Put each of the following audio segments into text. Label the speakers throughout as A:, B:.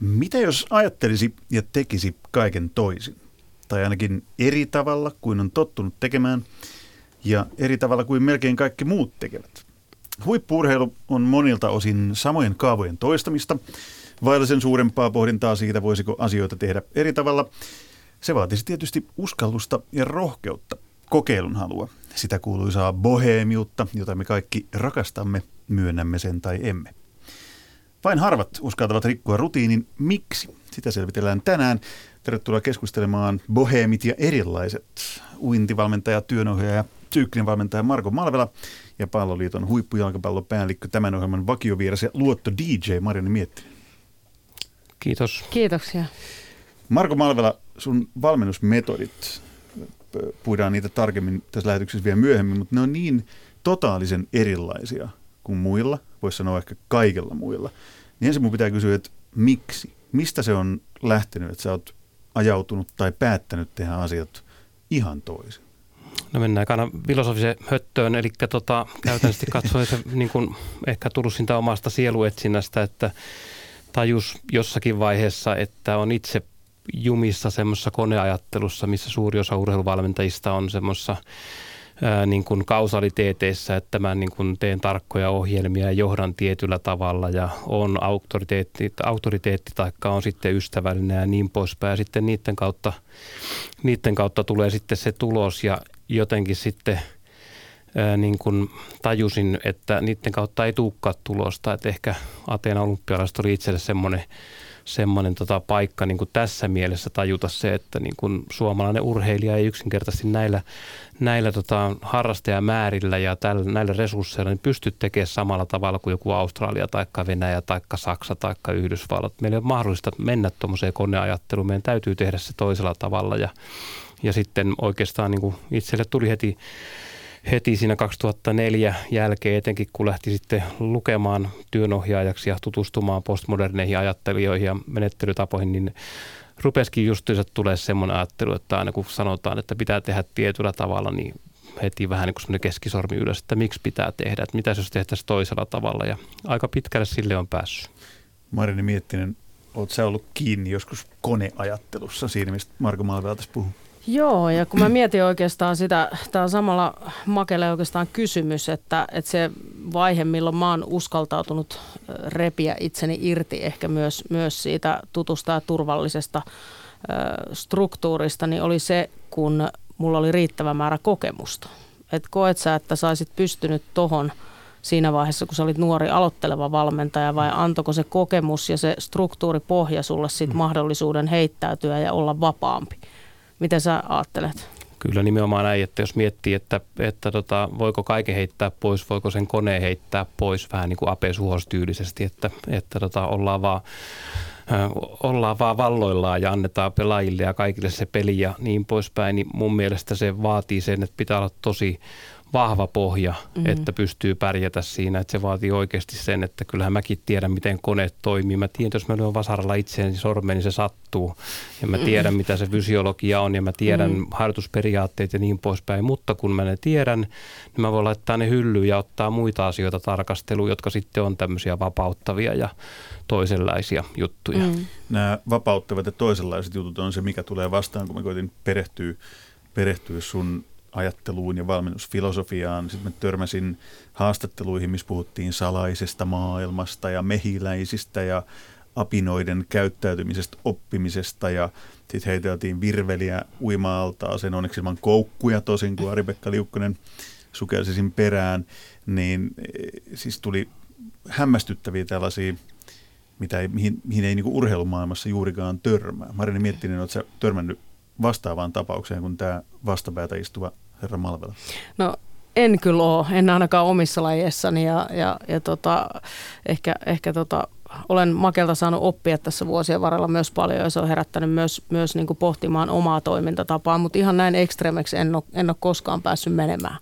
A: Mitä jos ajattelisi ja tekisi kaiken toisin? Tai ainakin eri tavalla kuin on tottunut tekemään ja eri tavalla kuin melkein kaikki muut tekevät. Huippuurheilu on monilta osin samojen kaavojen toistamista, vailla sen suurempaa pohdintaa siitä, voisiko asioita tehdä eri tavalla. Se vaatisi tietysti uskallusta ja rohkeutta, kokeilun halua, sitä kuuluisaa boheemiutta, jota me kaikki rakastamme, myönnämme sen tai emme. Vain harvat uskaltavat rikkoa rutiinin. Miksi? Sitä selvitellään tänään. Tervetuloa keskustelemaan Bohemit ja erilaiset. Uintivalmentaja, työnohjaaja, psyykkinen valmentaja Marko Malvela ja Palloliiton huippujalkapallopäällikkö tämän ohjelman vakiovieras ja luotto DJ Marianne Miettinen.
B: Kiitos.
C: Kiitoksia.
A: Marko Malvela, sun valmennusmetodit, puhutaan niitä tarkemmin tässä lähetyksessä vielä myöhemmin, mutta ne on niin totaalisen erilaisia kuin muilla, voisi sanoa ehkä kaikilla muilla. Niin ensin mun pitää kysyä, että miksi? Mistä se on lähtenyt, että sä oot ajautunut tai päättänyt tehdä asiat ihan toisin?
B: No mennään aina filosofisen höttöön, eli tota, käytännössä katsoen se niin kuin, ehkä tullut siitä omasta sieluetsinnästä, että tajus jossakin vaiheessa, että on itse jumissa semmoisessa koneajattelussa, missä suuri osa urheiluvalmentajista on semmoisessa niin kuin kausaliteeteissa, että mä niin kuin teen tarkkoja ohjelmia ja johdan tietyllä tavalla ja on auktoriteetti, auktoriteetti taikka on sitten ystävällinen ja niin poispäin. Ja sitten niiden kautta, niiden kautta tulee sitten se tulos ja jotenkin sitten ää, niin kuin tajusin, että niiden kautta ei tulekaan tulosta. Että ehkä Ateena olympialaiset oli itselle semmoinen semmoinen tota paikka niin kuin tässä mielessä tajuta se, että niin kuin suomalainen urheilija ei yksinkertaisesti näillä, näillä tota harrastajamäärillä ja tällä, näillä resursseilla niin pysty tekemään samalla tavalla kuin joku Australia tai Venäjä tai Saksa tai Yhdysvallat. Meillä ei ole mahdollista mennä tuommoiseen koneajatteluun. Meidän täytyy tehdä se toisella tavalla ja, ja sitten oikeastaan niin kuin itselle tuli heti heti siinä 2004 jälkeen, etenkin kun lähti sitten lukemaan työnohjaajaksi ja tutustumaan postmoderneihin ajattelijoihin ja menettelytapoihin, niin rupesikin justiinsa tulee semmoinen ajattelu, että aina kun sanotaan, että pitää tehdä tietyllä tavalla, niin heti vähän niin kuin keskisormi ylös, että miksi pitää tehdä, että mitä jos tehtäisiin toisella tavalla ja aika pitkälle sille on päässyt.
A: Marini Miettinen, oletko sä ollut kiinni joskus koneajattelussa siinä, mistä Marko Malvela tässä puhuu?
C: Joo, ja kun mä mietin oikeastaan sitä, tämä on samalla Makelle oikeastaan kysymys, että, että se vaihe, milloin mä oon uskaltautunut repiä itseni irti ehkä myös, myös siitä tutusta ja turvallisesta struktuurista, niin oli se, kun mulla oli riittävä määrä kokemusta. Et koet sä, että saisit pystynyt tohon siinä vaiheessa, kun sä olit nuori aloitteleva valmentaja, vai antoiko se kokemus ja se struktuuripohja sulle sit mm. mahdollisuuden heittäytyä ja olla vapaampi? Mitä sä ajattelet?
B: Kyllä nimenomaan näin, että jos miettii, että, että tota, voiko kaiken heittää pois, voiko sen koneen heittää pois vähän niin kuin Ape tyylisesti, että, että tota, ollaan vaan ollaan vaan valloillaan ja annetaan pelaajille ja kaikille se peli ja niin poispäin, niin mun mielestä se vaatii sen, että pitää olla tosi vahva pohja, mm-hmm. että pystyy pärjätä siinä. Että se vaatii oikeasti sen, että kyllähän mäkin tiedän, miten kone toimii. Mä tiedän, että jos mä lyön vasaralla itseäni sormeen, niin se sattuu. Ja mä tiedän, mm-hmm. mitä se fysiologia on ja mä tiedän mm-hmm. harjoitusperiaatteet ja niin poispäin. Mutta kun mä ne tiedän, niin mä voin laittaa ne hyllyyn ja ottaa muita asioita tarkasteluun, jotka sitten on tämmöisiä vapauttavia ja toisenlaisia juttuja. Mm.
A: Nämä vapauttavat ja toisenlaiset jutut on se, mikä tulee vastaan, kun mä koitin perehtyä, perehtyä sun ajatteluun ja valmennusfilosofiaan. Sitten mä törmäsin haastatteluihin, missä puhuttiin salaisesta maailmasta ja mehiläisistä ja apinoiden käyttäytymisestä, oppimisesta ja sitten heiteltiin virveliä uima sen onneksi ilman koukkuja tosin, kun Ari-Pekka Liukkonen sukelsi sin perään, niin eh, siis tuli hämmästyttäviä tällaisia, mitä ei, mihin, mihin ei niin urheilumaailmassa juurikaan törmää. Marini Miettinen, oletko törmännyt vastaavaan tapaukseen kuin tämä vastapäätä istuva herra Malvela?
C: No en kyllä ole, en ainakaan omissa lajeissani ja, ja, ja tota, ehkä, ehkä tota, olen Makelta saanut oppia tässä vuosien varrella myös paljon ja se on herättänyt myös, myös niin kuin pohtimaan omaa toimintatapaa, mutta ihan näin ekstremeksi en ole, en ole koskaan päässyt menemään.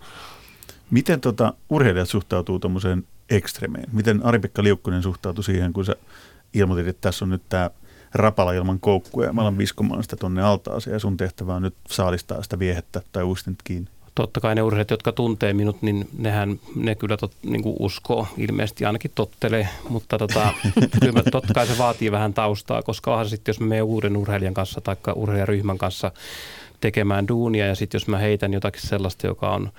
A: Miten tota, urheilijat suhtautuu tuommoiseen ekstremeen? Miten Ari-Pekka Liukkonen suhtautui siihen, kun sä ilmoitit, että tässä on nyt tämä rapala ilman koukkuja. Mä alan viskomaan sitä tonne altaaseen ja sun tehtävä on nyt saalistaa sitä viehettä tai uistinta kiinni.
B: totta kai ne urheilijat, jotka tuntee minut, niin nehän ne kyllä tot, niin kuin uskoo, ilmeisesti ainakin tottelee, mutta tota, kyllä totta kai se vaatii vähän taustaa, koska onhan sitten, jos me menee uuden urheilijan kanssa tai urheilijaryhmän kanssa tekemään duunia ja sitten jos mä heitän jotakin sellaista, joka on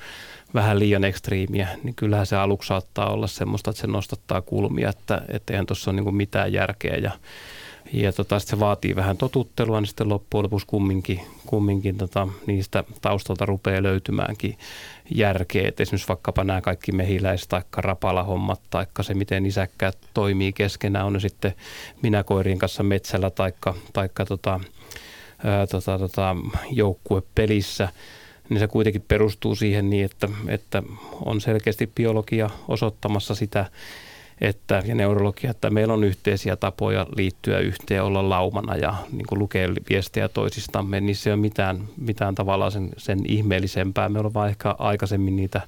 B: vähän liian ekstriimiä, niin kyllähän se aluksi saattaa olla semmoista, että se nostattaa kulmia, että, että eihän tuossa ole niin mitään järkeä ja ja tota, se vaatii vähän totuttelua, niin sitten loppujen lopuksi kumminkin, kumminkin tota, niistä taustalta rupeaa löytymäänkin järkeä. Et esimerkiksi vaikkapa nämä kaikki mehiläis- tai rapalahommat, tai se, miten isäkkäät toimii keskenään, on ne sitten minäkoirien kanssa metsällä tai taikka tota, tota, tota, joukkuepelissä, niin se kuitenkin perustuu siihen niin, että, että on selkeästi biologia osoittamassa sitä, että, ja neurologia, että meillä on yhteisiä tapoja liittyä yhteen, olla laumana ja niin kuin lukea viestejä toisistamme, niin se ei ole mitään, mitään tavallaan sen, sen ihmeellisempää. Me ollaan vaan ehkä aikaisemmin niitä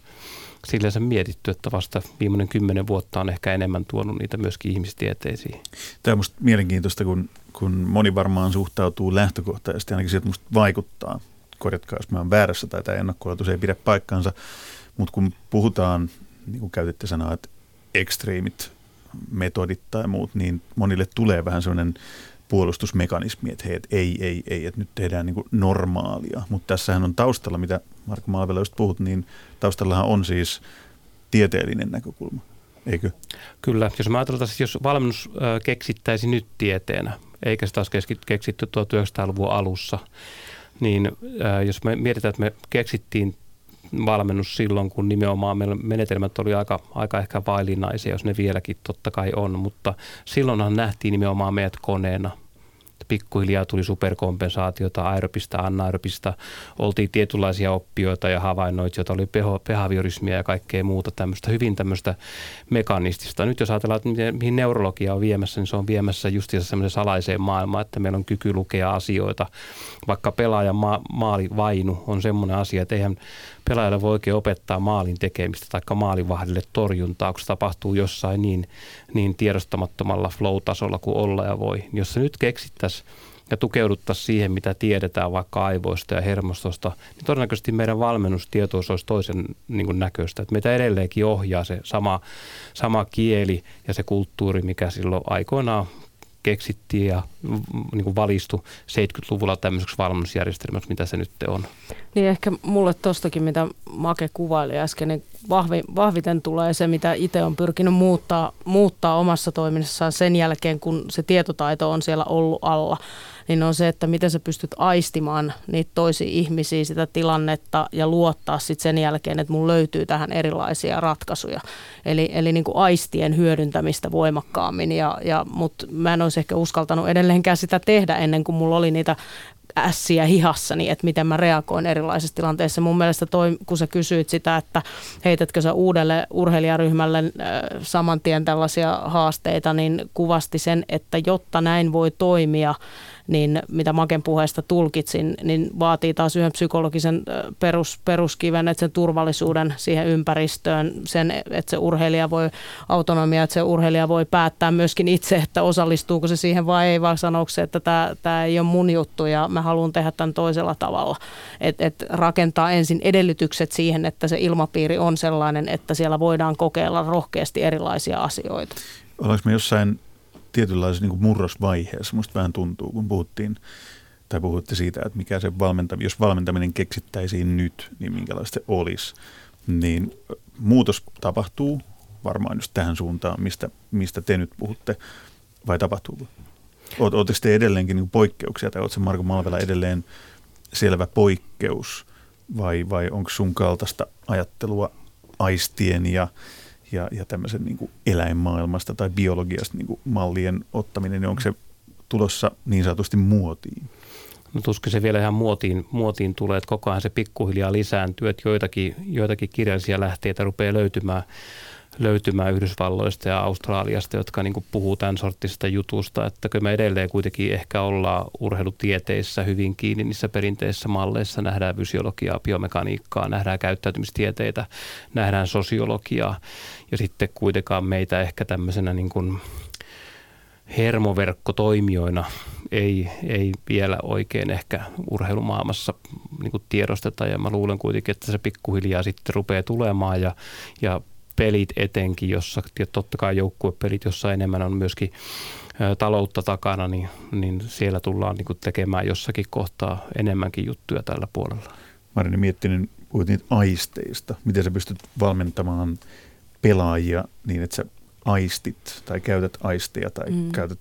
B: sillä se mietitty, että vasta viimeinen kymmenen vuotta on ehkä enemmän tuonut niitä myöskin ihmistieteisiin.
A: Tämä on minusta mielenkiintoista, kun, kun moni varmaan suhtautuu lähtökohtaisesti, ainakin sieltä minusta vaikuttaa. Korjatkaa, jos mä olen väärässä tai tämä ennakkoilutus ei pidä paikkansa, mutta kun puhutaan, niin kuin käytitte sanaa, että ekstreemit metodit tai muut, niin monille tulee vähän sellainen puolustusmekanismi, että hei, et ei, ei, ei, että nyt tehdään niin normaalia. Mutta tässähän on taustalla, mitä Marko Malvela just puhut, niin taustallahan on siis tieteellinen näkökulma, eikö?
B: Kyllä, jos mä ajatellaan, jos valmennus keksittäisi nyt tieteenä, eikä sitä olisi keksitty 1900-luvun alussa, niin jos me mietitään, että me keksittiin valmennus silloin, kun nimenomaan meillä menetelmät oli aika, aika ehkä vaillinaisia, jos ne vieläkin totta kai on, mutta silloinhan nähtiin nimenomaan meidät koneena – pikkuhiljaa tuli superkompensaatiota, aeropista, anaeropista, oltiin tietynlaisia oppijoita ja havainnoitsijoita, oli behaviorismia ja kaikkea muuta tämmöistä, hyvin tämmöistä mekanistista. Nyt jos ajatellaan, että mihin neurologia on viemässä, niin se on viemässä justiinsa semmoisen salaiseen maailmaan, että meillä on kyky lukea asioita. Vaikka pelaajan ma- maalivainu on semmoinen asia, että eihän pelaajalle voi oikein opettaa maalin tekemistä tai maalivahdille torjuntaa, kun se tapahtuu jossain niin, niin tiedostamattomalla flow-tasolla kuin olla ja voi. Jos se nyt keksittäisiin ja tukeuduttaisiin siihen, mitä tiedetään vaikka aivoista ja hermostosta, niin todennäköisesti meidän valmennustietoisuus olisi toisen niin kuin näköistä. Että meitä edelleenkin ohjaa se sama, sama kieli ja se kulttuuri, mikä silloin aikoinaan keksittiin ja niin kuin valistu 70-luvulla tämmöiseksi valmennusjärjestelmäksi, mitä se nyt on.
C: Niin ehkä mulle tostakin, mitä Make kuvaili äsken, niin vahvi, vahviten tulee se, mitä itse on pyrkinyt muuttaa, muuttaa omassa toiminnassaan sen jälkeen, kun se tietotaito on siellä ollut alla niin on se, että miten sä pystyt aistimaan niitä toisia ihmisiä, sitä tilannetta ja luottaa sitten sen jälkeen, että mun löytyy tähän erilaisia ratkaisuja. Eli, eli niin kuin aistien hyödyntämistä voimakkaammin, ja, ja, mutta mä en olisi ehkä uskaltanut edelleenkään sitä tehdä ennen kuin mulla oli niitä ässiä hihassani, että miten mä reagoin erilaisissa tilanteissa. Mun mielestä toi, kun sä kysyit sitä, että heitätkö sä uudelle urheilijaryhmälle äh, saman tien tällaisia haasteita, niin kuvasti sen, että jotta näin voi toimia, niin mitä Maken puheesta tulkitsin, niin vaatii taas yhden psykologisen perus, peruskiven, että sen turvallisuuden siihen ympäristöön, sen, että se urheilija voi, autonomia, että se urheilija voi päättää myöskin itse, että osallistuuko se siihen vai ei, vaan sanooko se, että tämä, tämä ei ole mun juttu ja mä haluan tehdä tämän toisella tavalla. Että et rakentaa ensin edellytykset siihen, että se ilmapiiri on sellainen, että siellä voidaan kokeilla rohkeasti erilaisia asioita.
A: Ollaanko me jossain tietynlaisessa niin murrosvaiheessa, musta vähän tuntuu, kun puhuttiin tai puhutte siitä, että mikä se valmentaminen, jos valmentaminen keksittäisiin nyt, niin minkälaista se olisi. Niin muutos tapahtuu varmaan just tähän suuntaan, mistä, mistä te nyt puhutte, vai tapahtuuko? Oletteko te edelleenkin niin poikkeuksia, tai oletko Marko Malvela edelleen selvä poikkeus, vai, vai onko sun kaltaista ajattelua aistien ja ja, ja tämmöisen niin kuin eläinmaailmasta tai biologiasta niin kuin mallien ottaminen, niin onko se tulossa niin sanotusti muotiin?
B: No tuskin se vielä ihan muotiin, muotiin tulee, että koko ajan se pikkuhiljaa lisääntyy, että joitakin, joitakin kirjallisia lähteitä rupeaa löytymään löytymään Yhdysvalloista ja Australiasta, jotka niin puhuu tämän sorttisesta jutusta, että kyllä me edelleen kuitenkin ehkä ollaan urheilutieteissä hyvin kiinni niissä perinteisissä malleissa, nähdään fysiologiaa, biomekaniikkaa, nähdään käyttäytymistieteitä, nähdään sosiologiaa. Ja sitten kuitenkaan meitä ehkä tämmöisenä niin kuin hermoverkkotoimijoina ei, ei vielä oikein ehkä urheilumaailmassa niin tiedosteta. Ja mä luulen kuitenkin, että se pikkuhiljaa sitten rupeaa tulemaan ja, ja pelit etenkin, jossa ja totta kai joukkuepelit, jossa enemmän on myöskin taloutta takana, niin, niin siellä tullaan niin kuin tekemään jossakin kohtaa enemmänkin juttuja tällä puolella.
A: Marini Miettinen, puhuit niitä aisteista. Miten sä pystyt valmentamaan pelaajia niin, että sä aistit tai käytät aisteja tai mm. käytät,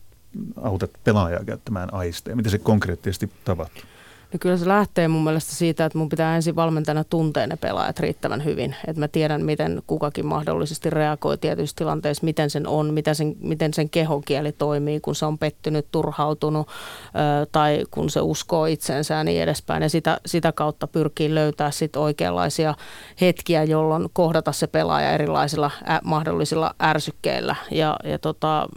A: autat pelaajaa käyttämään aisteja? Miten se konkreettisesti tapahtuu?
C: No kyllä se lähtee mun mielestä siitä, että mun pitää ensin valmentajana tuntea ne pelaajat riittävän hyvin. Että mä tiedän, miten kukakin mahdollisesti reagoi tietyissä tilanteissa, miten sen on, miten sen, miten sen kehokieli toimii, kun se on pettynyt, turhautunut tai kun se uskoo itsensä ja niin edespäin. Ja sitä, sitä kautta pyrkii löytää sit oikeanlaisia hetkiä, jolloin kohdata se pelaaja erilaisilla ä, mahdollisilla ärsykkeillä. Ja, ja tota,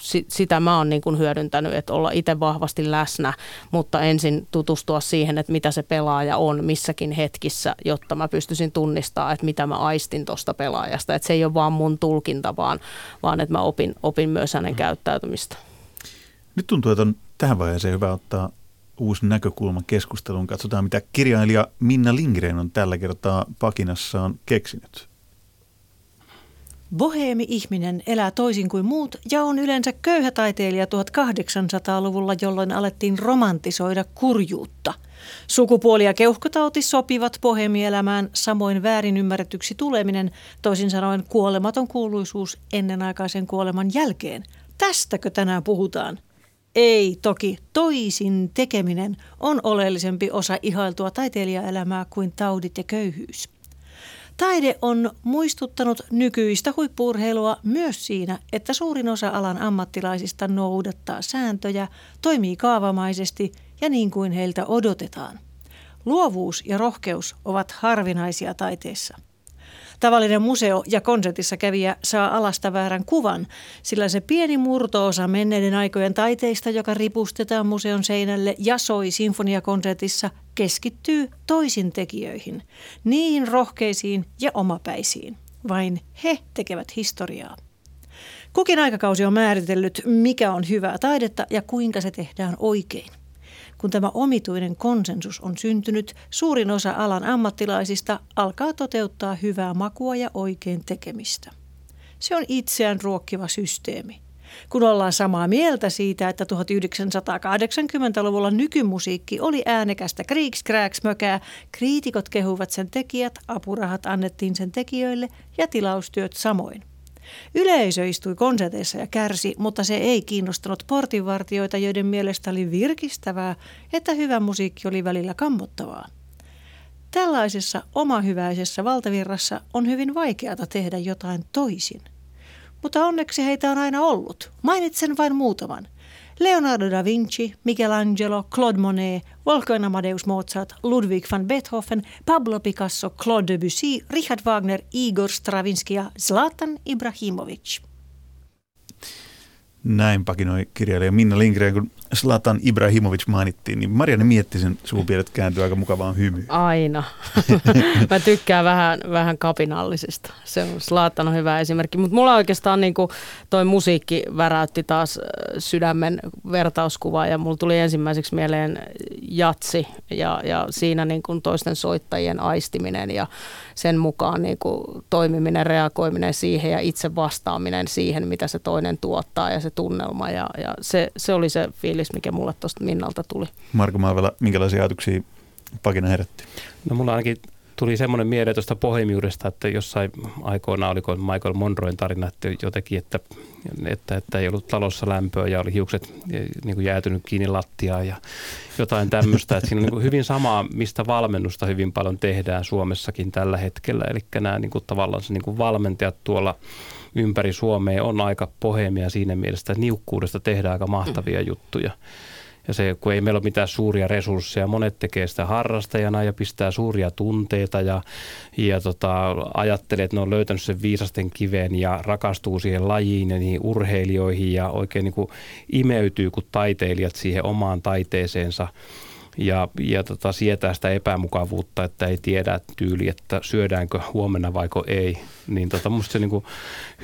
C: si, sitä mä oon niin kuin hyödyntänyt, että olla itse vahvasti läsnä, mutta ensin tutustua tutustua siihen, että mitä se pelaaja on missäkin hetkissä, jotta mä pystyisin tunnistamaan, että mitä mä aistin tuosta pelaajasta. Että se ei ole vaan mun tulkinta, vaan, vaan että mä opin, opin myös hänen käyttäytymistä.
A: Nyt tuntuu, että on tähän vaiheeseen hyvä ottaa uusi näkökulma keskusteluun. Katsotaan, mitä kirjailija Minna Lindgren on tällä kertaa pakinassaan keksinyt.
D: Boheemi-ihminen elää toisin kuin muut ja on yleensä köyhä taiteilija 1800-luvulla, jolloin alettiin romantisoida kurjuutta. Sukupuoli ja keuhkotauti sopivat boheemielämään, samoin väärin ymmärretyksi tuleminen, toisin sanoen kuolematon kuuluisuus ennenaikaisen kuoleman jälkeen. Tästäkö tänään puhutaan? Ei toki, toisin tekeminen on oleellisempi osa ihailtua taiteilijaelämää kuin taudit ja köyhyys. Taide on muistuttanut nykyistä huippuurheilua myös siinä, että suurin osa alan ammattilaisista noudattaa sääntöjä, toimii kaavamaisesti ja niin kuin heiltä odotetaan. Luovuus ja rohkeus ovat harvinaisia taiteessa. Tavallinen museo- ja konsertissa kävijä saa alasta väärän kuvan, sillä se pieni murtoosa menneiden aikojen taiteista, joka ripustetaan museon seinälle ja soi sinfoniakonsertissa, keskittyy toisin tekijöihin, niihin rohkeisiin ja omapäisiin. Vain he tekevät historiaa. Kukin aikakausi on määritellyt, mikä on hyvää taidetta ja kuinka se tehdään oikein. Kun tämä omituinen konsensus on syntynyt, suurin osa alan ammattilaisista alkaa toteuttaa hyvää makua ja oikein tekemistä. Se on itseään ruokkiva systeemi. Kun ollaan samaa mieltä siitä, että 1980-luvulla nykymusiikki oli äänekästä kriikskrääksmökää, kriitikot kehuvat sen tekijät, apurahat annettiin sen tekijöille ja tilaustyöt samoin. Yleisö istui konserteissa ja kärsi, mutta se ei kiinnostanut portinvartijoita, joiden mielestä oli virkistävää, että hyvä musiikki oli välillä kammottavaa. Tällaisessa omahyväisessä valtavirrassa on hyvin vaikeata tehdä jotain toisin. Mutta onneksi heitä on aina ollut. Mainitsen vain muutaman. Leonardo da Vinci, Michelangelo, Claude Monet, Wolfgang Amadeus Mozart, Ludwig van Beethoven, Pablo Picasso, Claude Debussy, Richard Wagner, Igor Stravinsky ja Zlatan Ibrahimovic.
A: Näin pakinoi kirjailija Minna Lindgren, kun Slatan Ibrahimovic mainittiin, niin Marianne mietti sen suupielet kääntyy aika mukavaan hymyyn.
C: Aina. Mä tykkään vähän, vähän kapinallisesta. Se on, Slatan on hyvä esimerkki. Mutta mulla oikeastaan niin toi musiikki väräytti taas sydämen vertauskuva ja mulla tuli ensimmäiseksi mieleen jatsi ja, ja siinä niin kuin toisten soittajien aistiminen ja sen mukaan niin kuin toimiminen, reagoiminen siihen ja itse vastaaminen siihen, mitä se toinen tuottaa ja se tunnelma ja, ja se, se oli se fiilis, mikä mulle tuosta Minnalta tuli.
A: Marko Maavela, minkälaisia ajatuksia pakina herätti?
B: No mulla ainakin tuli semmoinen mieleen tuosta pohjimiudesta, että jossain aikoina oliko Michael Monroen tarina, että jotenkin, että, että, että ei ollut talossa lämpöä ja oli hiukset niin kuin jäätynyt kiinni lattiaan ja jotain tämmöistä. Että siinä on niin kuin hyvin samaa, mistä valmennusta hyvin paljon tehdään Suomessakin tällä hetkellä. Eli nämä niin kuin tavallaan se niin kuin valmentajat tuolla ympäri Suomea on aika pohjemia siinä mielessä, että niukkuudesta tehdään aika mahtavia juttuja. Ja se, kun ei meillä ole mitään suuria resursseja, monet tekee sitä harrastajana ja pistää suuria tunteita ja, ja tota, ajattelee, että ne on löytänyt sen viisasten kiven ja rakastuu siihen lajiin ja niihin urheilijoihin ja oikein niin kuin imeytyy kuin taiteilijat siihen omaan taiteeseensa ja, ja tota, sietää sitä epämukavuutta, että ei tiedä tyyli, että syödäänkö huomenna vaiko ei. Niin tota, musta se niin kuin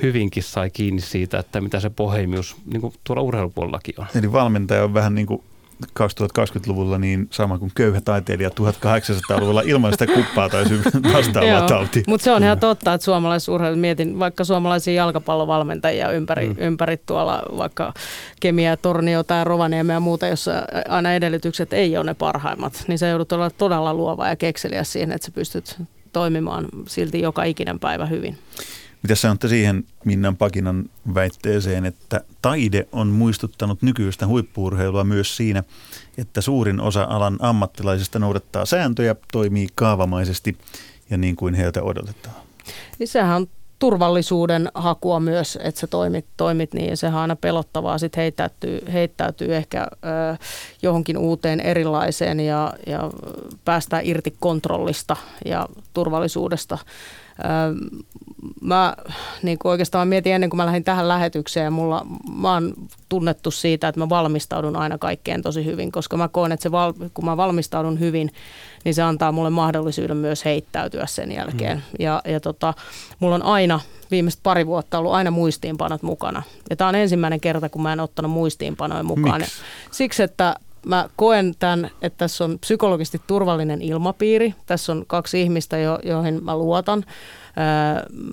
B: hyvinkin sai kiinni siitä, että mitä se pohjimius niin tuolla urheilupuolellakin on.
A: Eli valmentaja on vähän niin kuin 2020-luvulla niin sama kuin köyhä taiteilija 1800-luvulla ilman sitä kuppaa tai vastaavaa tautia.
C: Mutta se on ihan totta, että suomalaisurheilu, mietin vaikka suomalaisia jalkapallovalmentajia ympäri, mm. ympäri tuolla vaikka Kemiä, Tornio tai Rovaniemi ja muuta, jossa aina edellytykset ei ole ne parhaimmat, niin se joudut olla todella luova ja kekseliä siihen, että sä pystyt toimimaan silti joka ikinen päivä hyvin.
A: Mitä sanotte siihen Minnan Pakinan väitteeseen, että taide on muistuttanut nykyistä huippuurheilua myös siinä, että suurin osa alan ammattilaisista noudattaa sääntöjä, toimii kaavamaisesti ja niin kuin heiltä odotetaan?
C: Niin sehän on turvallisuuden hakua myös, että sä toimit, toimit niin ja sehän on aina pelottavaa sitten heittäytyy, heittäytyy ehkä ö, johonkin uuteen erilaiseen ja, ja päästään irti kontrollista ja turvallisuudesta mä niin kuin oikeastaan mietin ennen kuin mä lähdin tähän lähetykseen, mulla, mä oon tunnettu siitä, että mä valmistaudun aina kaikkeen tosi hyvin, koska mä koen, että se val, kun mä valmistaudun hyvin, niin se antaa mulle mahdollisuuden myös heittäytyä sen jälkeen. Mm. Ja, ja tota, mulla on aina viimeiset pari vuotta ollut aina muistiinpanot mukana. Ja tämä on ensimmäinen kerta, kun mä en ottanut muistiinpanoja mukaan.
A: Miks?
C: Siksi, että mä koen tämän, että tässä on psykologisesti turvallinen ilmapiiri. Tässä on kaksi ihmistä, jo, joihin mä luotan.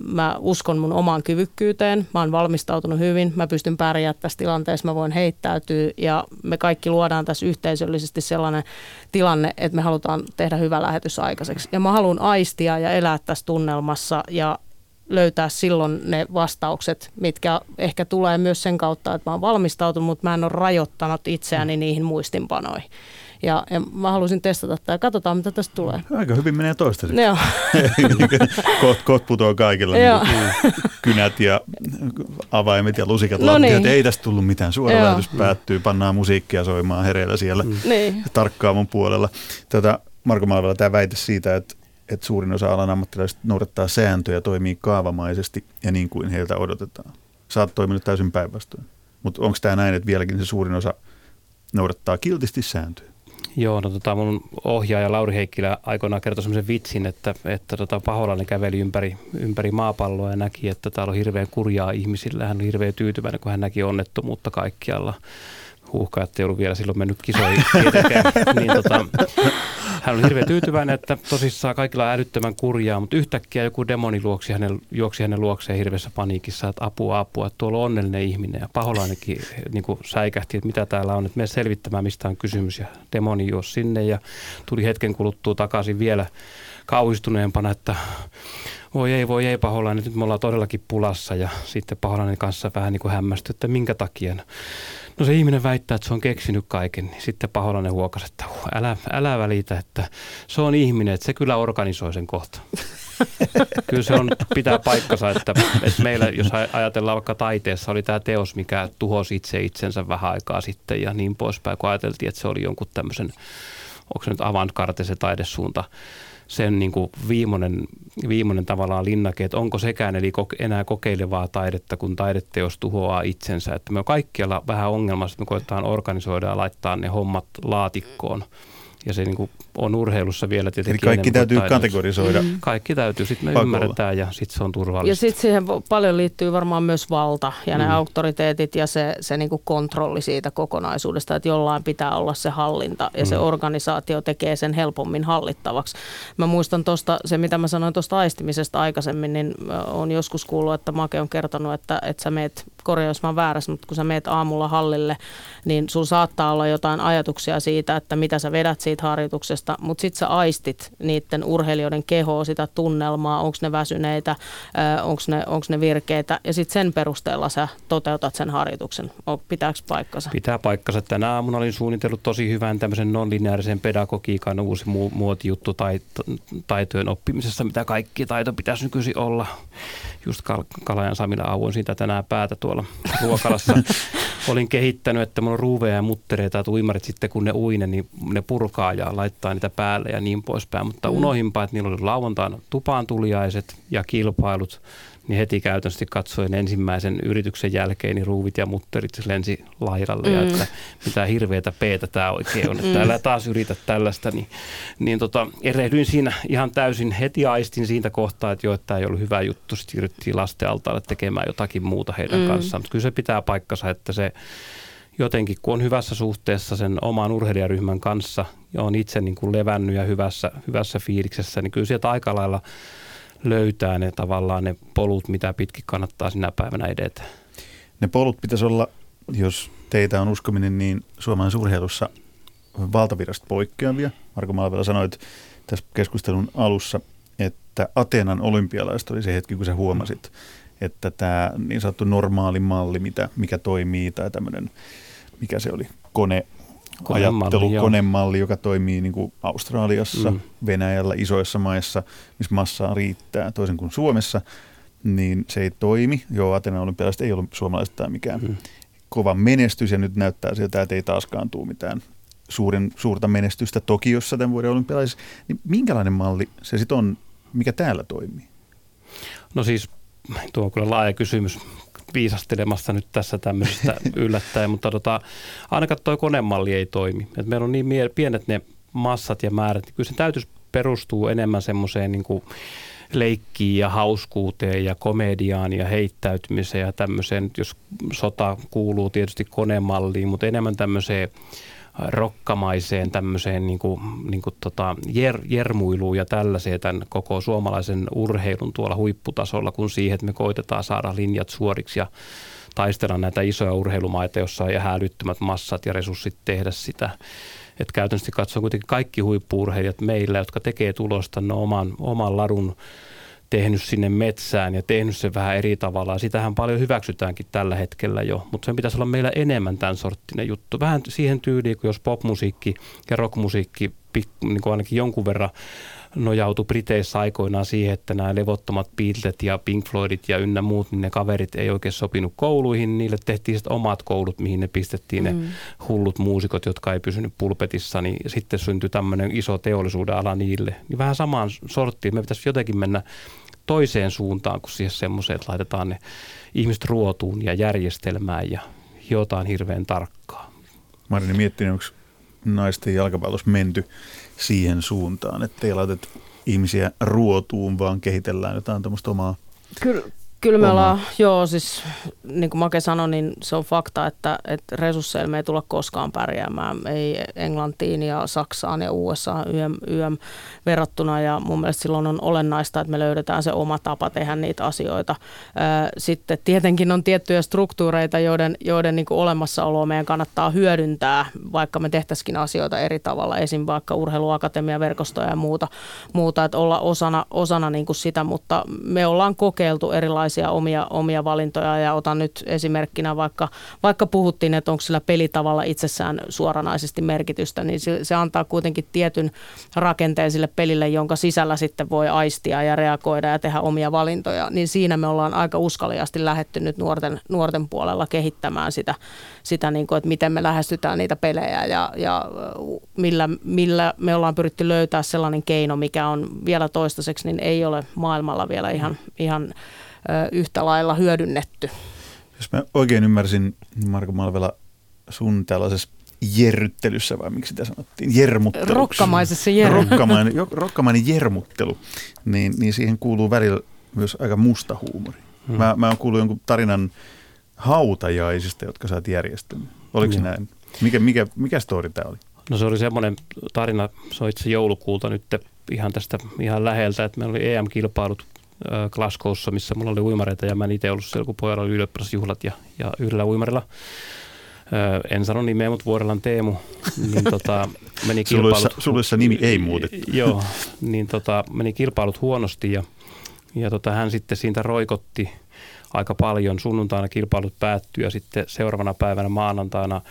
C: Mä uskon mun omaan kyvykkyyteen, mä oon valmistautunut hyvin, mä pystyn pärjäämään tässä tilanteessa, mä voin heittäytyä ja me kaikki luodaan tässä yhteisöllisesti sellainen tilanne, että me halutaan tehdä hyvä lähetys aikaiseksi. Ja mä haluan aistia ja elää tässä tunnelmassa ja löytää silloin ne vastaukset, mitkä ehkä tulee myös sen kautta, että mä oon valmistautunut, mutta mä en ole rajoittanut itseäni mm. niihin muistinpanoihin. Ja, ja mä halusin testata tätä ja katsotaan, mitä tästä tulee.
A: Aika hyvin menee toistaiseksi. Joo. kot, kot putoaa kaikilla. Niin kynät ja avaimet ja lusikat no niin. Ei tästä tullut mitään. Suora lähetys päättyy, pannaan musiikkia soimaan hereillä siellä mm. niin. tarkkaavun puolella. Tätä Marko Malvela tämä väite siitä, että että suurin osa alan ammattilaisista noudattaa sääntöjä, toimii kaavamaisesti ja niin kuin heiltä odotetaan. Sä oot toiminut täysin päinvastoin. Mutta onko tämä näin, että vieläkin se suurin osa noudattaa kiltisti sääntöjä?
B: Joo, no tota, mun ohjaaja Lauri Heikkilä aikoinaan kertoi semmoisen vitsin, että, että tota, Paholainen käveli ympäri, ympäri maapalloa ja näki, että täällä on hirveän kurjaa ihmisillä. Hän oli hirveän tyytyväinen, kun hän näki onnettomuutta kaikkialla huuhkaa, että ei ollut vielä silloin mennyt kisoihin niin tota, hän oli hirveän tyytyväinen, että tosissaan kaikilla on älyttömän kurjaa, mutta yhtäkkiä joku demoni luoksi hänen, juoksi hänen luokseen hirveässä paniikissa, että apua, apua, että tuolla on onnellinen ihminen. Ja paholainenkin niin kuin säikähti, että mitä täällä on, että me selvittämään, mistä on kysymys. Ja demoni juosi sinne ja tuli hetken kuluttua takaisin vielä kauhistuneempana, että voi ei, voi ei paholainen, nyt me ollaan todellakin pulassa ja sitten paholainen kanssa vähän niin kuin hämmästyi, että minkä takia. No se ihminen väittää, että se on keksinyt kaiken, niin sitten paholainen huokasi, että uh, älä, älä välitä, että se on ihminen, että se kyllä organisoi sen kohta. kyllä se on, pitää paikkansa, että, että meillä, jos ajatellaan vaikka taiteessa, oli tämä teos, mikä tuhosi itse itsensä vähän aikaa sitten ja niin poispäin, kun ajateltiin, että se oli jonkun tämmöisen, onko se nyt avantgarde se taidesuunta, sen niin kuin viimeinen, viimeinen tavallaan linnake, että onko sekään eli enää kokeilevaa taidetta, kun taideteos tuhoaa itsensä. Että me on kaikkialla vähän ongelmassa, että me koetaan organisoida ja laittaa ne hommat laatikkoon. Ja se niin kuin on urheilussa vielä tietenkin
A: Eli kaikki täytyy kategorisoida. Mm.
B: Kaikki täytyy, sitten me Pakolla. ymmärretään ja sitten se on turvallista.
C: Ja sitten siihen paljon liittyy varmaan myös valta ja mm. ne auktoriteetit ja se, se niin kuin kontrolli siitä kokonaisuudesta, että jollain pitää olla se hallinta ja mm. se organisaatio tekee sen helpommin hallittavaksi. Mä muistan tuosta, se mitä mä sanoin tuosta aistimisesta aikaisemmin, niin on joskus kuullut, että Make on kertonut, että, että sä meet, korjaus mä väärässä, mutta kun sä meet aamulla hallille, niin sun saattaa olla jotain ajatuksia siitä, että mitä sä vedät siitä harjoituksesta, mutta sitten sä aistit niiden urheilijoiden kehoa, sitä tunnelmaa, onko ne väsyneitä, onko ne, onks ne virkeitä ja sitten sen perusteella sä toteutat sen harjoituksen. Pitääkö paikkansa?
B: Pitää paikkansa. Tänä aamuna olin suunnitellut tosi hyvän tämmöisen non-lineaarisen pedagogiikan uusi mu- muotijuttu tai taitojen oppimisessa, mitä kaikki taito pitäisi nykyisin olla. Just Kal- Kalajan Samilla auoin siitä tänään päätä tuolla ruokalassa. olin kehittänyt, että mulla on ruuveja ja muttereita, että uimarit sitten kun ne uine, niin ne purkaa ja laittaa niitä päälle ja niin poispäin. Mutta mm. unohinpa, että niillä oli lauantaina tupaan tuliaiset ja kilpailut niin heti käytännössä katsoin ensimmäisen yrityksen jälkeen, niin ruuvit ja mutterit lensi laidalle mm. ja että mitä hirveätä peetä tämä oikein on, että mm. älä taas yritä tällaista, niin, niin tota, erehdyin siinä ihan täysin, heti aistin siitä kohtaa, että jo, että tämä ei ollut hyvä juttu, sitten siirryttiin lasten altaalle tekemään jotakin muuta heidän mm. kanssaan, mutta kyllä se pitää paikkansa, että se jotenkin, kun on hyvässä suhteessa sen oman urheilijaryhmän kanssa ja on itse niin kuin levännyt ja hyvässä, hyvässä fiiliksessä, niin kyllä sieltä aika lailla löytää ne tavallaan ne polut, mitä pitkin kannattaa sinä päivänä edetä.
A: Ne polut pitäisi olla, jos teitä on uskominen, niin Suomen urheilussa valtavirasta poikkeavia. Marko Malvela sanoi tässä keskustelun alussa, että Ateenan olympialaiset oli se hetki, kun sä huomasit, että tämä niin sanottu normaali malli, mitä, mikä toimii, tai tämmöinen mikä se oli, kone, ajattelu, konemalli, joka toimii niin kuin Australiassa, mm. Venäjällä, isoissa maissa, missä massaa riittää, toisin kuin Suomessa, niin se ei toimi. Joo, Atenan olympialaiset ei ollut suomalaiset tai mikään mm. kova menestys, ja nyt näyttää siltä, että ei taaskaan tule mitään suuren, suurta menestystä Tokiossa tämän vuoden olympialaisissa. Niin minkälainen malli se sitten on, mikä täällä toimii?
B: No siis tuo on kyllä laaja kysymys viisastelemassa nyt tässä tämmöistä yllättäen, mutta tota, ainakaan tuo konemalli ei toimi. Et meillä on niin pienet ne massat ja määrät, niin kyllä se täytyisi perustuu enemmän semmoiseen niin kuin leikkiin ja hauskuuteen ja komediaan ja heittäytymiseen ja tämmöiseen, jos sota kuuluu tietysti konemalliin, mutta enemmän tämmöiseen rokkamaiseen tämmöiseen niin kuin, niin kuin tota, jer, jermuiluun ja tällaiseen tämän koko suomalaisen urheilun tuolla huipputasolla, kun siihen, että me koitetaan saada linjat suoriksi ja taistella näitä isoja urheilumaita, jossa on ihan älyttömät massat ja resurssit tehdä sitä. Että käytännössä katsoen kuitenkin kaikki huippuurheilijat meillä, jotka tekee tulosta, ne oman, oman ladun tehnyt sinne metsään ja tehnyt sen vähän eri tavalla. Sitähän paljon hyväksytäänkin tällä hetkellä jo, mutta sen pitäisi olla meillä enemmän tämän sorttinen juttu. Vähän siihen tyyliin, kun jos popmusiikki ja rockmusiikki niin kuin ainakin jonkun verran nojautui Briteissä aikoinaan siihen, että nämä levottomat Beatlet ja Pink Floydit ja ynnä muut, niin ne kaverit ei oikein sopinut kouluihin. Niille tehtiin sitten omat koulut, mihin ne pistettiin mm. ne hullut muusikot, jotka ei pysynyt pulpetissa. Niin sitten syntyi tämmöinen iso teollisuuden ala niille. Niin vähän samaan sorttiin. Me pitäisi jotenkin mennä toiseen suuntaan kuin siihen semmoiseen, että laitetaan ne ihmiset ruotuun ja järjestelmään ja hiotaan hirveän tarkkaa.
A: Marini miettinyt, onko naisten jalkapallossa menty siihen suuntaan, että ei laiteta ihmisiä ruotuun, vaan kehitellään jotain tämmöistä omaa
C: Kyllä, Kyllä me ollaan, joo siis niin kuin Make sanoi, niin se on fakta, että, että resursseilla me ei tulla koskaan pärjäämään. Ei Englantiin ja Saksaan ja USA YM, YM verrattuna ja mun mielestä silloin on olennaista, että me löydetään se oma tapa tehdä niitä asioita. Sitten tietenkin on tiettyjä struktuureita, joiden, joiden niin kuin olemassaoloa meidän kannattaa hyödyntää, vaikka me tehtäisikin asioita eri tavalla, esim. vaikka urheiluakatemia, verkostoja ja muuta, muuta että olla osana, osana niin kuin sitä, mutta me ollaan kokeiltu erilaisia erilaisia omia, omia valintoja. Ja otan nyt esimerkkinä vaikka, vaikka puhuttiin, että onko sillä pelitavalla itsessään suoranaisesti merkitystä, niin se, se antaa kuitenkin tietyn rakenteen sille pelille, jonka sisällä sitten voi aistia ja reagoida ja tehdä omia valintoja, niin siinä me ollaan aika uskaliasti lähetty nyt nuorten, nuorten puolella kehittämään sitä, sitä niin kuin, että miten me lähestytään niitä pelejä ja, ja millä, millä me ollaan pyritty löytää sellainen keino, mikä on vielä toistaiseksi, niin ei ole maailmalla vielä ihan, ihan yhtä lailla hyödynnetty.
A: Jos mä oikein ymmärsin, niin Marko Malvela sun tällaisessa jerryttelyssä, vai miksi sitä sanottiin, jermuttelu.
C: Rokkamaisessa jermuttelu.
A: Rokkamainen, rokkamainen jermuttelu, niin, niin siihen kuuluu välillä myös aika musta huumori. Hmm. Mä, mä oon kuullut jonkun tarinan hautajaisista, jotka sä oot järjestänyt. Oliko se näin? Mikä, mikä, mikä story tämä oli?
B: No se oli semmoinen tarina, se on itse joulukuulta nyt ihan tästä ihan läheltä, että meillä oli EM-kilpailut Glasgowssa, missä mulla oli uimareita ja mä en itse ollut siellä, kun pojalla oli ylioppilasjuhlat ja, ja yhdellä uimarilla. en sano nimeä, mutta Vuorellan Teemu, niin tota, meni kilpailut... Suluissa,
A: suluissa nimi ei muutettu.
B: Joo, niin tota, meni kilpailut huonosti ja, ja tota, hän sitten siitä roikotti aika paljon. Sunnuntaina kilpailut päättyi ja sitten seuraavana päivänä maanantaina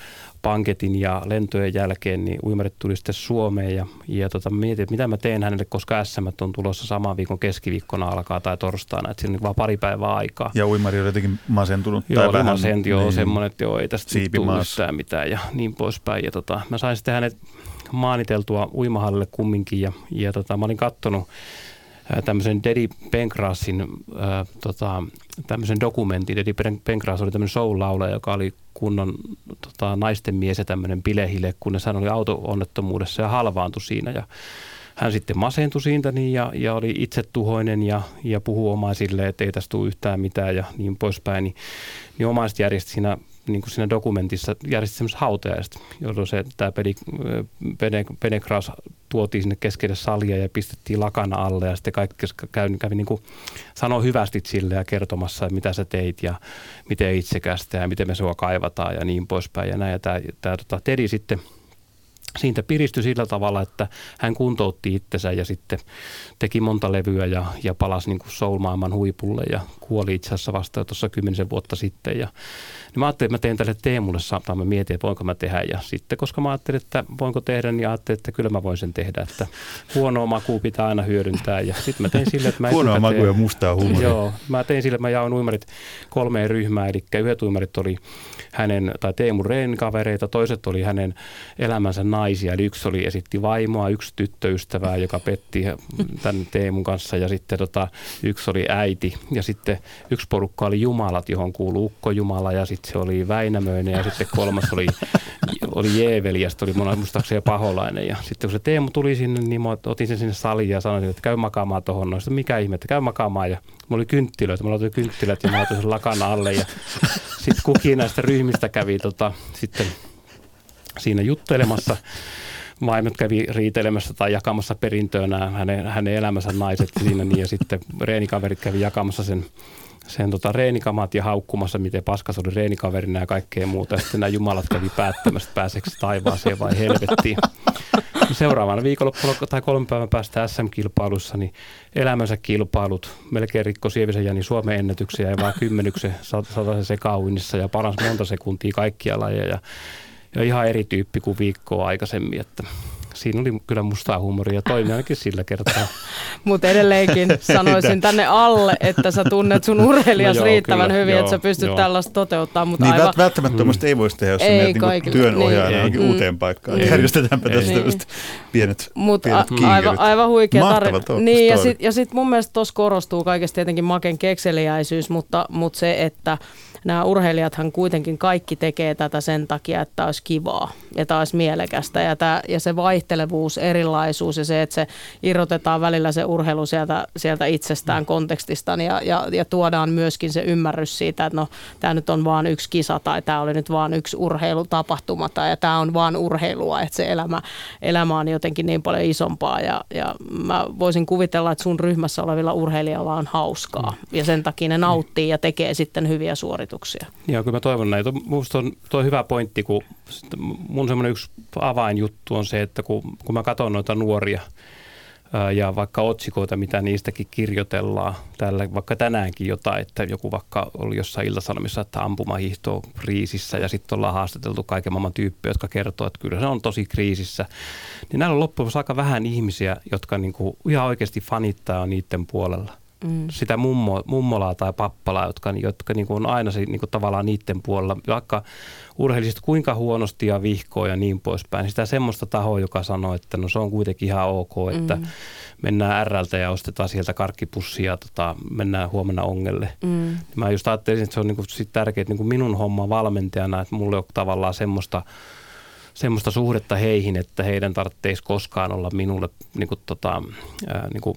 B: panketin ja lentojen jälkeen, niin uimarit tuli sitten Suomeen ja, ja tota, mietin, että mitä mä teen hänelle, koska SM on tulossa saman viikon keskiviikkona alkaa tai torstaina, että siinä on vaan pari päivää aikaa.
A: Ja uimari on jotenkin masentunut
B: joo,
A: tai vähän.
B: Masenti on niin, semmoinen, että joo, ei tästä tule yhtään mitään ja niin poispäin. Ja tota, mä sain sitten hänet maaniteltua uimahallille kumminkin ja, ja tota, mä olin kattonut tämmöisen Dedi Penkrassin tota, tämmöisen dokumentin. Dedi Penkras oli tämmöinen soul joka oli kunnon tota, naisten mies ja tämmöinen bilehille, kunnes hän oli auto-onnettomuudessa ja halvaantui siinä. Ja hän sitten masentui siitä niin, ja, ja oli itsetuhoinen ja, ja puhui omaisille, että ei tästä tule yhtään mitään ja niin poispäin. Niin, niin omaiset järjesti siinä niin kuin siinä dokumentissa järjesti semmoista hautajaista, jolloin se, tämä Pene, Penekras tuotiin sinne keskelle salia ja pistettiin lakana alle ja sitten kaikki kävi, kävi niin kuin sanoi hyvästi sille ja kertomassa, mitä sä teit ja miten itsekästä ja miten me sua kaivataan ja niin poispäin. Ja näin. Ja tämä, tämä tota, Tedi sitten – siitä piristyi sillä tavalla, että hän kuntoutti itsensä ja sitten teki monta levyä ja, ja palasi niin kuin soul-maailman huipulle ja kuoli itse asiassa vasta tuossa kymmenisen vuotta sitten. Ja, niin mä ajattelin, että mä teen tälle Teemulle tai mä mietin, että voinko mä tehdä. Ja sitten, koska mä ajattelin, että voinko tehdä, niin ajattelin, että kyllä mä voin sen tehdä. Että huonoa makua pitää aina hyödyntää. Ja sitten mä tein sille, että mä
A: Huonoa makua ja mustaa huumoria.
B: Joo, mä tein sille, että mä jaoin uimarit kolmeen ryhmään. Eli yhdet uimarit oli hänen tai Teemun kavereita, toiset oli hänen elämänsä naisia. Eli yksi oli esitti vaimoa, yksi tyttöystävää, joka petti tämän Teemun kanssa ja sitten tota, yksi oli äiti. Ja sitten yksi porukka oli jumalat, johon kuuluu Ukko Jumala ja sitten se oli Väinämöinen ja sitten kolmas oli, oli Jeeveli ja sitten oli muistaakseni paholainen. Ja sitten kun se Teemu tuli sinne, niin otin sen sinne saliin ja sanoin, että käy makaamaan tuohon noista, mikä ihme, että käy makaamaan ja mulla oli kynttilöitä, mulla oli kynttilät ja mä otin sen lakan alle ja sitten kukin näistä ryhmistä kävi tota, sitten siinä juttelemassa vaimot kävi riitelemässä tai jakamassa perintöönä hänen, hänen elämänsä naiset siinä niin, ja sitten reenikaverit kävi jakamassa sen sen tota reenikamat ja haukkumassa, miten paskas oli reenikaverina ja kaikkea muuta. Ja sitten nämä jumalat kävi päättämässä, pääseekö taivaaseen vai helvettiin. Seuraavana viikonloppuna tai kolmen päivän päästä SM-kilpailussa, niin elämänsä kilpailut melkein rikko Sievisen Jani Suomen ennätyksiä ja vaan kymmenyksen sataisen sekauinnissa ja paras monta sekuntia kaikkia lajeja. Ja ihan eri tyyppi kuin viikkoa aikaisemmin, että siinä oli kyllä mustaa huumoria ja toimi ainakin sillä kertaa.
C: Mutta edelleenkin sanoisin tänne alle, että sä tunnet sun urheilijas no joo, riittävän kyllä, hyvin, joo, että sä pystyt joo. tällaista toteuttaa. Mutta
A: niin
C: aivan...
A: välttämättä mm. ei voisi tehdä, jos ei, menet niin työnohjaajana niin, mm, uuteen paikkaan. Niin, Järjestetäänpä tästä niin. pienet,
C: Mut pienet a, aivan, aivan huikea tarina. Niin, ja sitten sit mun mielestä tuossa korostuu kaikesta tietenkin Maken kekseliäisyys, mutta, mutta se, että nämä urheilijathan kuitenkin kaikki tekee tätä sen takia, että olisi kivaa ja tämä olisi mielekästä. Ja, tämä, ja se vaihtelevuus, erilaisuus ja se, että se irrotetaan välillä se urheilu sieltä, sieltä itsestään, kontekstistaan ja, ja, ja tuodaan myöskin se ymmärrys siitä, että no tämä nyt on vain yksi kisa tai tämä oli nyt vain yksi urheilutapahtuma tai tämä on vain urheilua, että se elämä, elämä on jotenkin niin paljon isompaa. Ja, ja mä voisin kuvitella, että sun ryhmässä olevilla urheilijoilla on hauskaa ja sen takia ne nauttii ja tekee sitten hyviä suorituksia ajatuksia.
B: Joo, kyllä mä toivon näin. Minusta on tuo hyvä pointti, kun mun semmoinen yksi avainjuttu on se, että kun, kun mä katson noita nuoria ja vaikka otsikoita, mitä niistäkin kirjoitellaan, täällä vaikka tänäänkin jotain, että joku vaikka oli jossain iltasanomissa, että ampumahihto on kriisissä ja sitten ollaan haastateltu kaiken maailman tyyppejä, jotka kertoo, että kyllä se on tosi kriisissä. Niin näillä on loppujen aika vähän ihmisiä, jotka niinku ihan oikeasti fanittaa niiden puolella – mm. sitä mummo, mummolaa tai pappalaa, jotka, jotka niin kuin on aina se, niin kuin tavallaan niiden puolella, vaikka urheilisit kuinka huonosti ja vihkoa ja niin poispäin. Niin sitä semmoista tahoa, joka sanoo, että no se on kuitenkin ihan ok, että mm. mennään RLtä ja ostetaan sieltä karkkipussia ja tota, mennään huomenna ongelle. Mm. Mä just ajattelin, että se on niin kuin sit tärkeää, että niin kuin minun homma valmentajana, että mulle on tavallaan semmoista semmoista suhdetta heihin, että heidän tarvitsisi koskaan olla minulle niin kuin, tota, ää, niin kuin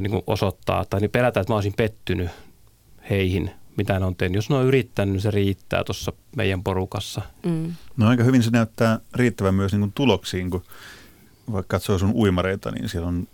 B: niin kuin osoittaa tai niin pelätä, että mä olisin pettynyt heihin, mitä ne on tehnyt. Jos ne on yrittänyt, niin se riittää tuossa meidän porukassa. Mm.
A: No aika hyvin se näyttää riittävän myös niin kuin tuloksiin, kun vaikka katsoo sun uimareita, niin siellä on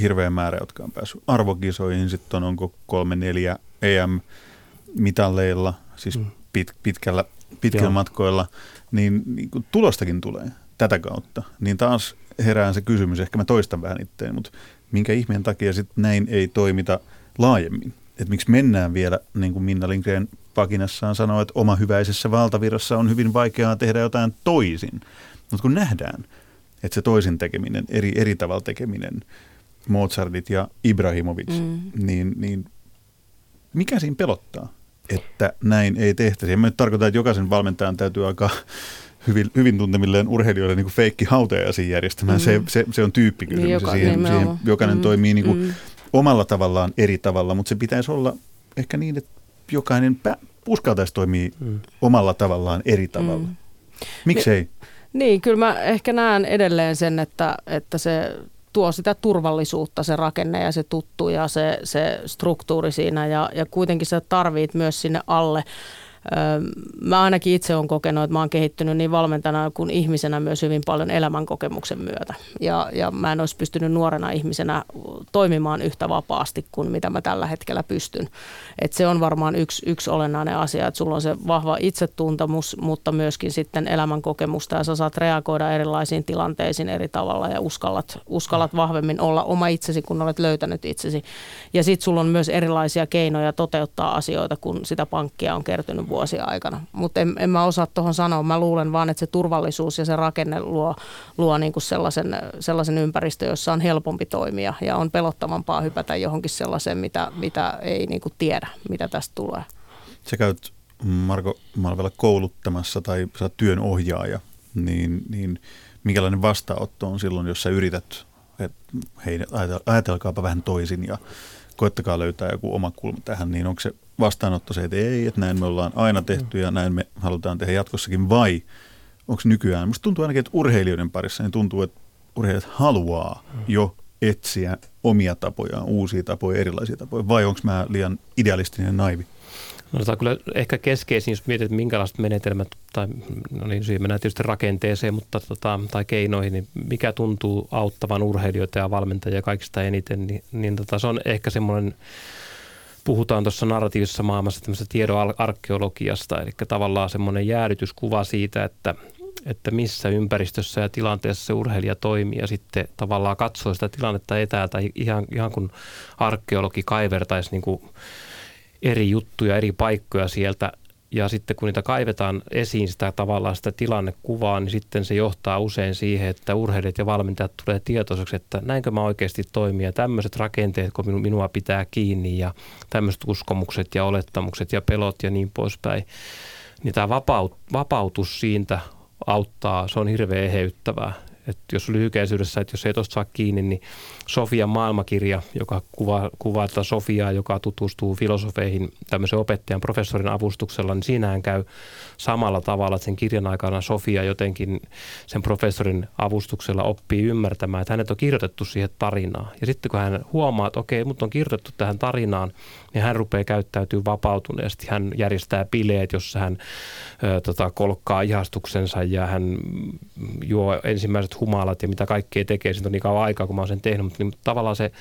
A: hirveä määrä, jotka on päässyt arvokisoihin. Sitten on onko kolme, neljä EM-mitalleilla, siis mm. pit, pitkällä, pitkällä matkoilla, niin, niin kuin tulostakin tulee tätä kautta. Niin taas herää se kysymys, ehkä mä toistan vähän itteen, mutta minkä ihmeen takia sitten näin ei toimita laajemmin? Että miksi mennään vielä, niin kuin Minna Lindgren pakinassaan sanoo, että oma hyväisessä valtavirrassa on hyvin vaikeaa tehdä jotain toisin. Mutta kun nähdään, että se toisin tekeminen, eri, eri tavalla tekeminen, Mozartit ja Ibrahimovic, mm. niin, niin mikä siinä pelottaa, että näin ei tehtäisi? Ja mä nyt tarkoitan, että jokaisen valmentajan täytyy alkaa hyvin, hyvin tuntemilleen urheilijoille niin kuin feikki hautajaisiin järjestämään. Mm. Se, se, se on tyyppi kysymys. Niin, joka, siihen, siihen jokainen mm. toimii niin kuin mm. omalla tavallaan eri tavalla, mutta se pitäisi olla ehkä niin, että jokainen pä- uskaltaisi toimia mm. omalla tavallaan eri tavalla. Mm. Miksei? Niin,
C: niin, kyllä mä ehkä näen edelleen sen, että, että se tuo sitä turvallisuutta se rakenne ja se tuttu ja se, se struktuuri siinä ja, ja kuitenkin sä tarvit myös sinne alle Mä ainakin itse olen kokenut, että mä oon kehittynyt niin valmentajana kuin ihmisenä myös hyvin paljon elämänkokemuksen myötä. Ja, ja mä en olisi pystynyt nuorena ihmisenä toimimaan yhtä vapaasti kuin mitä mä tällä hetkellä pystyn. Et se on varmaan yksi, yksi olennainen asia, että sulla on se vahva itsetuntemus, mutta myöskin sitten elämänkokemusta ja sä saat reagoida erilaisiin tilanteisiin eri tavalla ja uskallat, uskallat vahvemmin olla oma itsesi, kun olet löytänyt itsesi. Ja sitten sulla on myös erilaisia keinoja toteuttaa asioita, kun sitä pankkia on kertynyt vuosien aikana. Mutta en, en mä osaa tuohon sanoa. Mä luulen vaan, että se turvallisuus ja se rakenne luo, luo niinku sellaisen, sellaisen ympäristön, jossa on helpompi toimia ja on pelottavampaa hypätä johonkin sellaiseen, mitä, mitä ei niinku tiedä, mitä tästä tulee.
A: Sä käyt Marko Malvella kouluttamassa tai sä työn ohjaaja, niin, niin minkälainen vastaanotto on silloin, jos sä yrität, että hei, ajatelkaapa vähän toisin ja koettakaa löytää joku oma kulma tähän, niin onko se vastaanotto se, että ei, että näin me ollaan aina tehty ja näin me halutaan tehdä jatkossakin, vai onko nykyään, musta tuntuu ainakin, että urheilijoiden parissa niin tuntuu, että urheilijat haluaa jo etsiä omia tapojaan, uusia tapoja, erilaisia tapoja, vai onko mä liian idealistinen naivi?
B: No, tämä on kyllä ehkä keskeisin, jos mietit, että minkälaiset menetelmät, tai no niin, siihen mennään tietysti rakenteeseen, mutta tota, tai keinoihin, niin mikä tuntuu auttavan urheilijoita ja valmentajia kaikista eniten, niin, niin tota, se on ehkä semmoinen puhutaan tuossa narratiivisessa maailmassa tämmöisestä tiedon arkeologiasta, eli tavallaan semmoinen jäädytyskuva siitä, että, että missä ympäristössä ja tilanteessa se urheilija toimii ja sitten tavallaan katsoo sitä tilannetta etäältä ihan, ihan kuin arkeologi kaivertaisi niin kuin eri juttuja, eri paikkoja sieltä ja sitten kun niitä kaivetaan esiin sitä tavallaan sitä tilannekuvaa, niin sitten se johtaa usein siihen, että urheilijat ja valmentajat tulee tietoiseksi, että näinkö mä oikeasti toimia. Tämmöiset rakenteet, kun minua pitää kiinni ja tämmöiset uskomukset ja olettamukset ja pelot ja niin poispäin. Niin tämä vapaut, vapautus siitä auttaa, se on hirveän eheyttävää. Et jos lyhykäisyydessä, että jos ei tuosta saa kiinni, niin Sofian maailmakirja, joka kuvaa, kuvaa tätä Sofiaa, joka tutustuu filosofeihin tämmöisen opettajan professorin avustuksella, niin siinähän käy samalla tavalla, että sen kirjan aikana Sofia jotenkin sen professorin avustuksella oppii ymmärtämään, että hänet on kirjoitettu siihen tarinaan. Ja sitten kun hän huomaa, että okei, mut on kirjoitettu tähän tarinaan, niin hän rupeaa käyttäytyy vapautuneesti. Hän järjestää bileet, jossa hän ö, tota, kolkkaa ihastuksensa ja hän juo ensimmäiset humalat ja mitä kaikkea tekee. Siitä on niin kauan aikaa, kun mä oon sen tehnyt, mutta niin, tavallaan se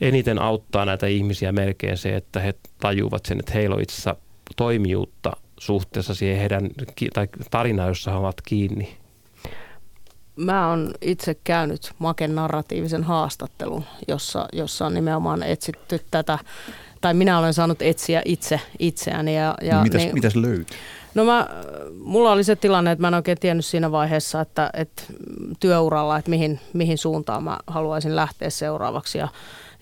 B: eniten auttaa näitä ihmisiä melkein se, että he tajuvat sen, että heillä on itse asiassa toimijuutta suhteessa siihen heidän tai tarinaan, jossa he ovat kiinni.
C: Mä oon itse käynyt Maken narratiivisen haastattelun, jossa, jossa on nimenomaan etsitty tätä, tai minä olen saanut etsiä itse itseäni. Ja, ja
A: no mitäs, niin, mitäs löytyi?
C: No mä, mulla oli se tilanne, että mä en oikein tiennyt siinä vaiheessa, että, että työuralla, että mihin, mihin suuntaan mä haluaisin lähteä seuraavaksi. Ja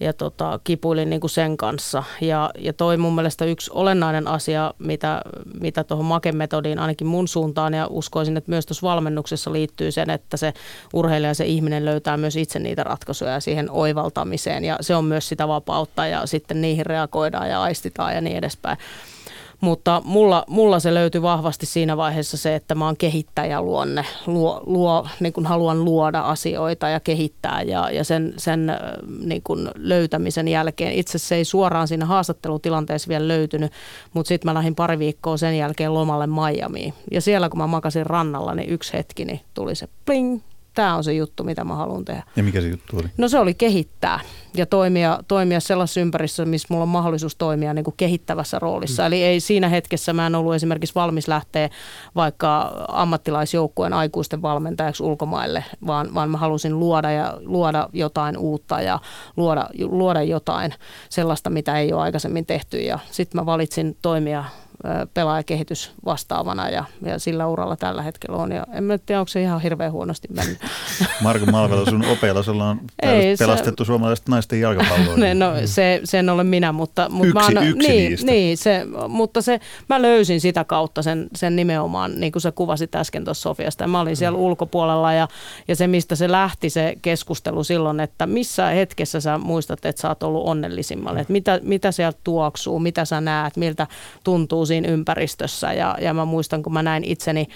C: ja tota, kipuilin niin kuin sen kanssa. Ja, ja toi mun mielestä yksi olennainen asia, mitä, mitä tuohon Make-metodiin ainakin mun suuntaan ja uskoisin, että myös tuossa valmennuksessa liittyy sen, että se urheilija se ihminen löytää myös itse niitä ratkaisuja siihen oivaltamiseen ja se on myös sitä vapautta ja sitten niihin reagoidaan ja aistitaan ja niin edespäin. Mutta mulla, mulla se löytyi vahvasti siinä vaiheessa se, että mä oon kehittäjäluonne, luo, luo, niin kun haluan luoda asioita ja kehittää ja, ja sen, sen niin kun löytämisen jälkeen. Itse se ei suoraan siinä haastattelutilanteessa vielä löytynyt, mutta sitten mä lähdin pari viikkoa sen jälkeen lomalle Miamiin. Ja siellä kun mä makasin rannalla, niin yksi hetki niin tuli se pling, tämä on se juttu, mitä mä haluan tehdä.
A: Ja mikä se juttu oli?
C: No se oli kehittää ja toimia, toimia sellaisessa ympäristössä, missä mulla on mahdollisuus toimia niin kuin kehittävässä roolissa. Mm. Eli ei siinä hetkessä mä en ollut esimerkiksi valmis lähteä vaikka ammattilaisjoukkueen aikuisten valmentajaksi ulkomaille, vaan, vaan mä halusin luoda ja luoda jotain uutta ja luoda, luoda jotain sellaista, mitä ei ole aikaisemmin tehty. Ja sitten mä valitsin toimia pelaajakehitys vastaavana ja, ja sillä uralla tällä hetkellä on. Ja en tiedä, onko se ihan hirveän huonosti mennyt.
A: Marko Malvela, sun opeilla on Ei, pelastettu se, suomalaiset naisten jalkapalloa.
C: no se, se en ole minä, mutta, mutta
A: yksi,
C: mä
A: oon, yksi
C: niin,
A: niistä.
C: niin se, mutta se, mä löysin sitä kautta sen, sen nimenomaan, niin kuin sä kuvasit äsken tuossa Sofiasta. Mä olin siellä mm. ulkopuolella ja, ja se, mistä se lähti se keskustelu silloin, että missä hetkessä sä muistat, että sä oot ollut onnellisimmalle, että mitä, mitä sieltä tuoksuu, mitä sä näet, miltä tuntuu siinä ympäristössä. Ja, ja mä muistan, kun mä näin itseni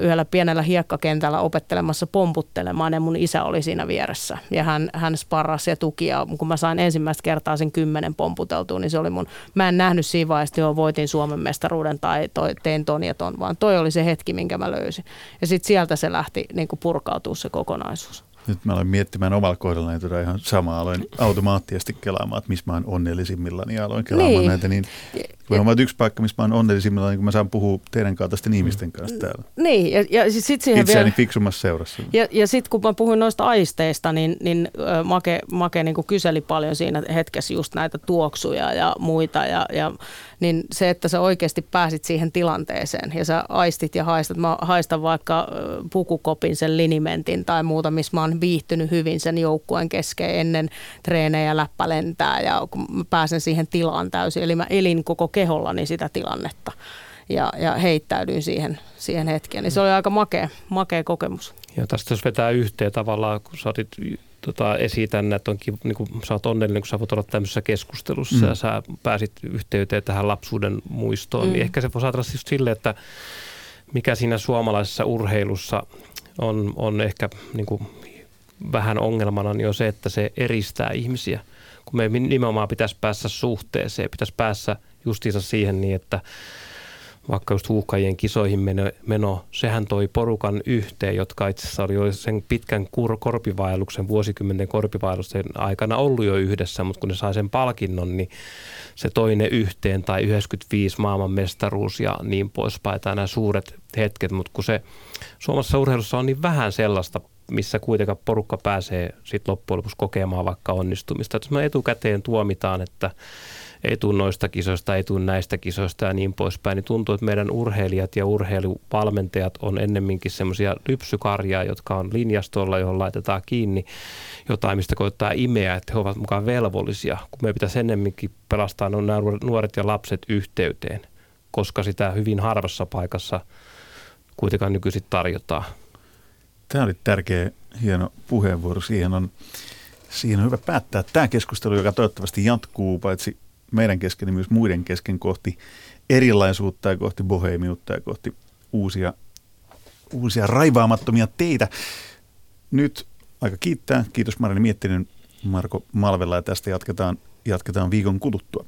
C: yhdellä pienellä hiekkakentällä opettelemassa pomputtelemaan ja mun isä oli siinä vieressä. Ja hän, hän sparrasi ja tuki ja kun mä sain ensimmäistä kertaa sen kymmenen pomputeltua, niin se oli mun, mä en nähnyt siinä vaiheessa, että voitin Suomen mestaruuden tai toi, tein ton ja ton, vaan toi oli se hetki, minkä mä löysin. Ja sitten sieltä se lähti niin purkautua se kokonaisuus.
A: Nyt mä aloin miettimään omalla kohdallani tätä ihan samaa. Aloin automaattisesti kelaamaan, että missä mä oon onnellisimmillani ja aloin kelaamaan niin. näitä. Niin, kun on yksi paikka, missä mä oon onnellisimmillani, niin kun mä saan puhua teidän kaltaisten ihmisten kanssa täällä.
C: Niin, ja, ja sit siihen
A: Itseäni vielä, fiksumassa seurassa.
C: Ja, ja sitten kun mä puhuin noista aisteista, niin, niin Make, Make niin kyseli paljon siinä hetkessä just näitä tuoksuja ja muita. Ja, ja niin se, että sä oikeasti pääsit siihen tilanteeseen ja sä aistit ja haistat. Mä haistan vaikka pukukopin sen linimentin tai muuta, missä mä oon viihtynyt hyvin sen joukkueen kesken ennen treenejä läppä lentää ja kun mä pääsen siihen tilaan täysin. Eli mä elin koko kehollani sitä tilannetta ja, ja heittäydyin siihen, siihen hetkeen. Niin se oli aika makea, makea kokemus.
B: Ja tästä jos vetää yhteen tavallaan, kun sä otit tota, esitän, että onkin, niin kuin, sä oot onnellinen, kun sä voit olla tämmöisessä keskustelussa mm. ja sä pääsit yhteyteen tähän lapsuuden muistoon. Niin mm. Niin ehkä se voi saada just silleen, että mikä siinä suomalaisessa urheilussa on, on ehkä niin kuin, vähän ongelmana, niin on se, että se eristää ihmisiä. Kun me nimenomaan pitäisi päässä suhteeseen, pitäisi päässä justiinsa siihen niin, että vaikka just huuhkajien kisoihin meno, meno, sehän toi porukan yhteen, jotka itse asiassa oli jo sen pitkän kur, korpivaelluksen, vuosikymmenen korpivaelluksen aikana ollut jo yhdessä, mutta kun ne sai sen palkinnon, niin se toinen yhteen tai 95 maailmanmestaruus ja niin poispäin, tai nämä suuret hetket, mutta kun se Suomessa urheilussa on niin vähän sellaista, missä kuitenkaan porukka pääsee sitten loppujen lopuksi kokemaan vaikka onnistumista. Jos me etukäteen tuomitaan, että ei tule noista kisoista, ei tule näistä kisoista ja niin poispäin, niin tuntuu, että meidän urheilijat ja urheiluvalmentajat on ennemminkin semmoisia lypsykarjaa, jotka on linjastolla, johon laitetaan kiinni jotain, mistä koittaa imeä, että he ovat mukaan velvollisia, kun me pitäisi ennemminkin pelastaa nämä nuoret ja lapset yhteyteen, koska sitä hyvin harvassa paikassa kuitenkaan nykyisin tarjotaan.
A: Tämä oli tärkeä, hieno puheenvuoro. Siihen on, siihen on hyvä päättää tämä keskustelu, joka toivottavasti jatkuu paitsi meidän kesken, niin myös muiden kesken kohti erilaisuutta ja kohti bohemiutta ja kohti uusia, uusia raivaamattomia teitä. Nyt aika kiittää. Kiitos Marini Miettinen, Marko Malvella ja tästä jatketaan, jatketaan viikon kuluttua.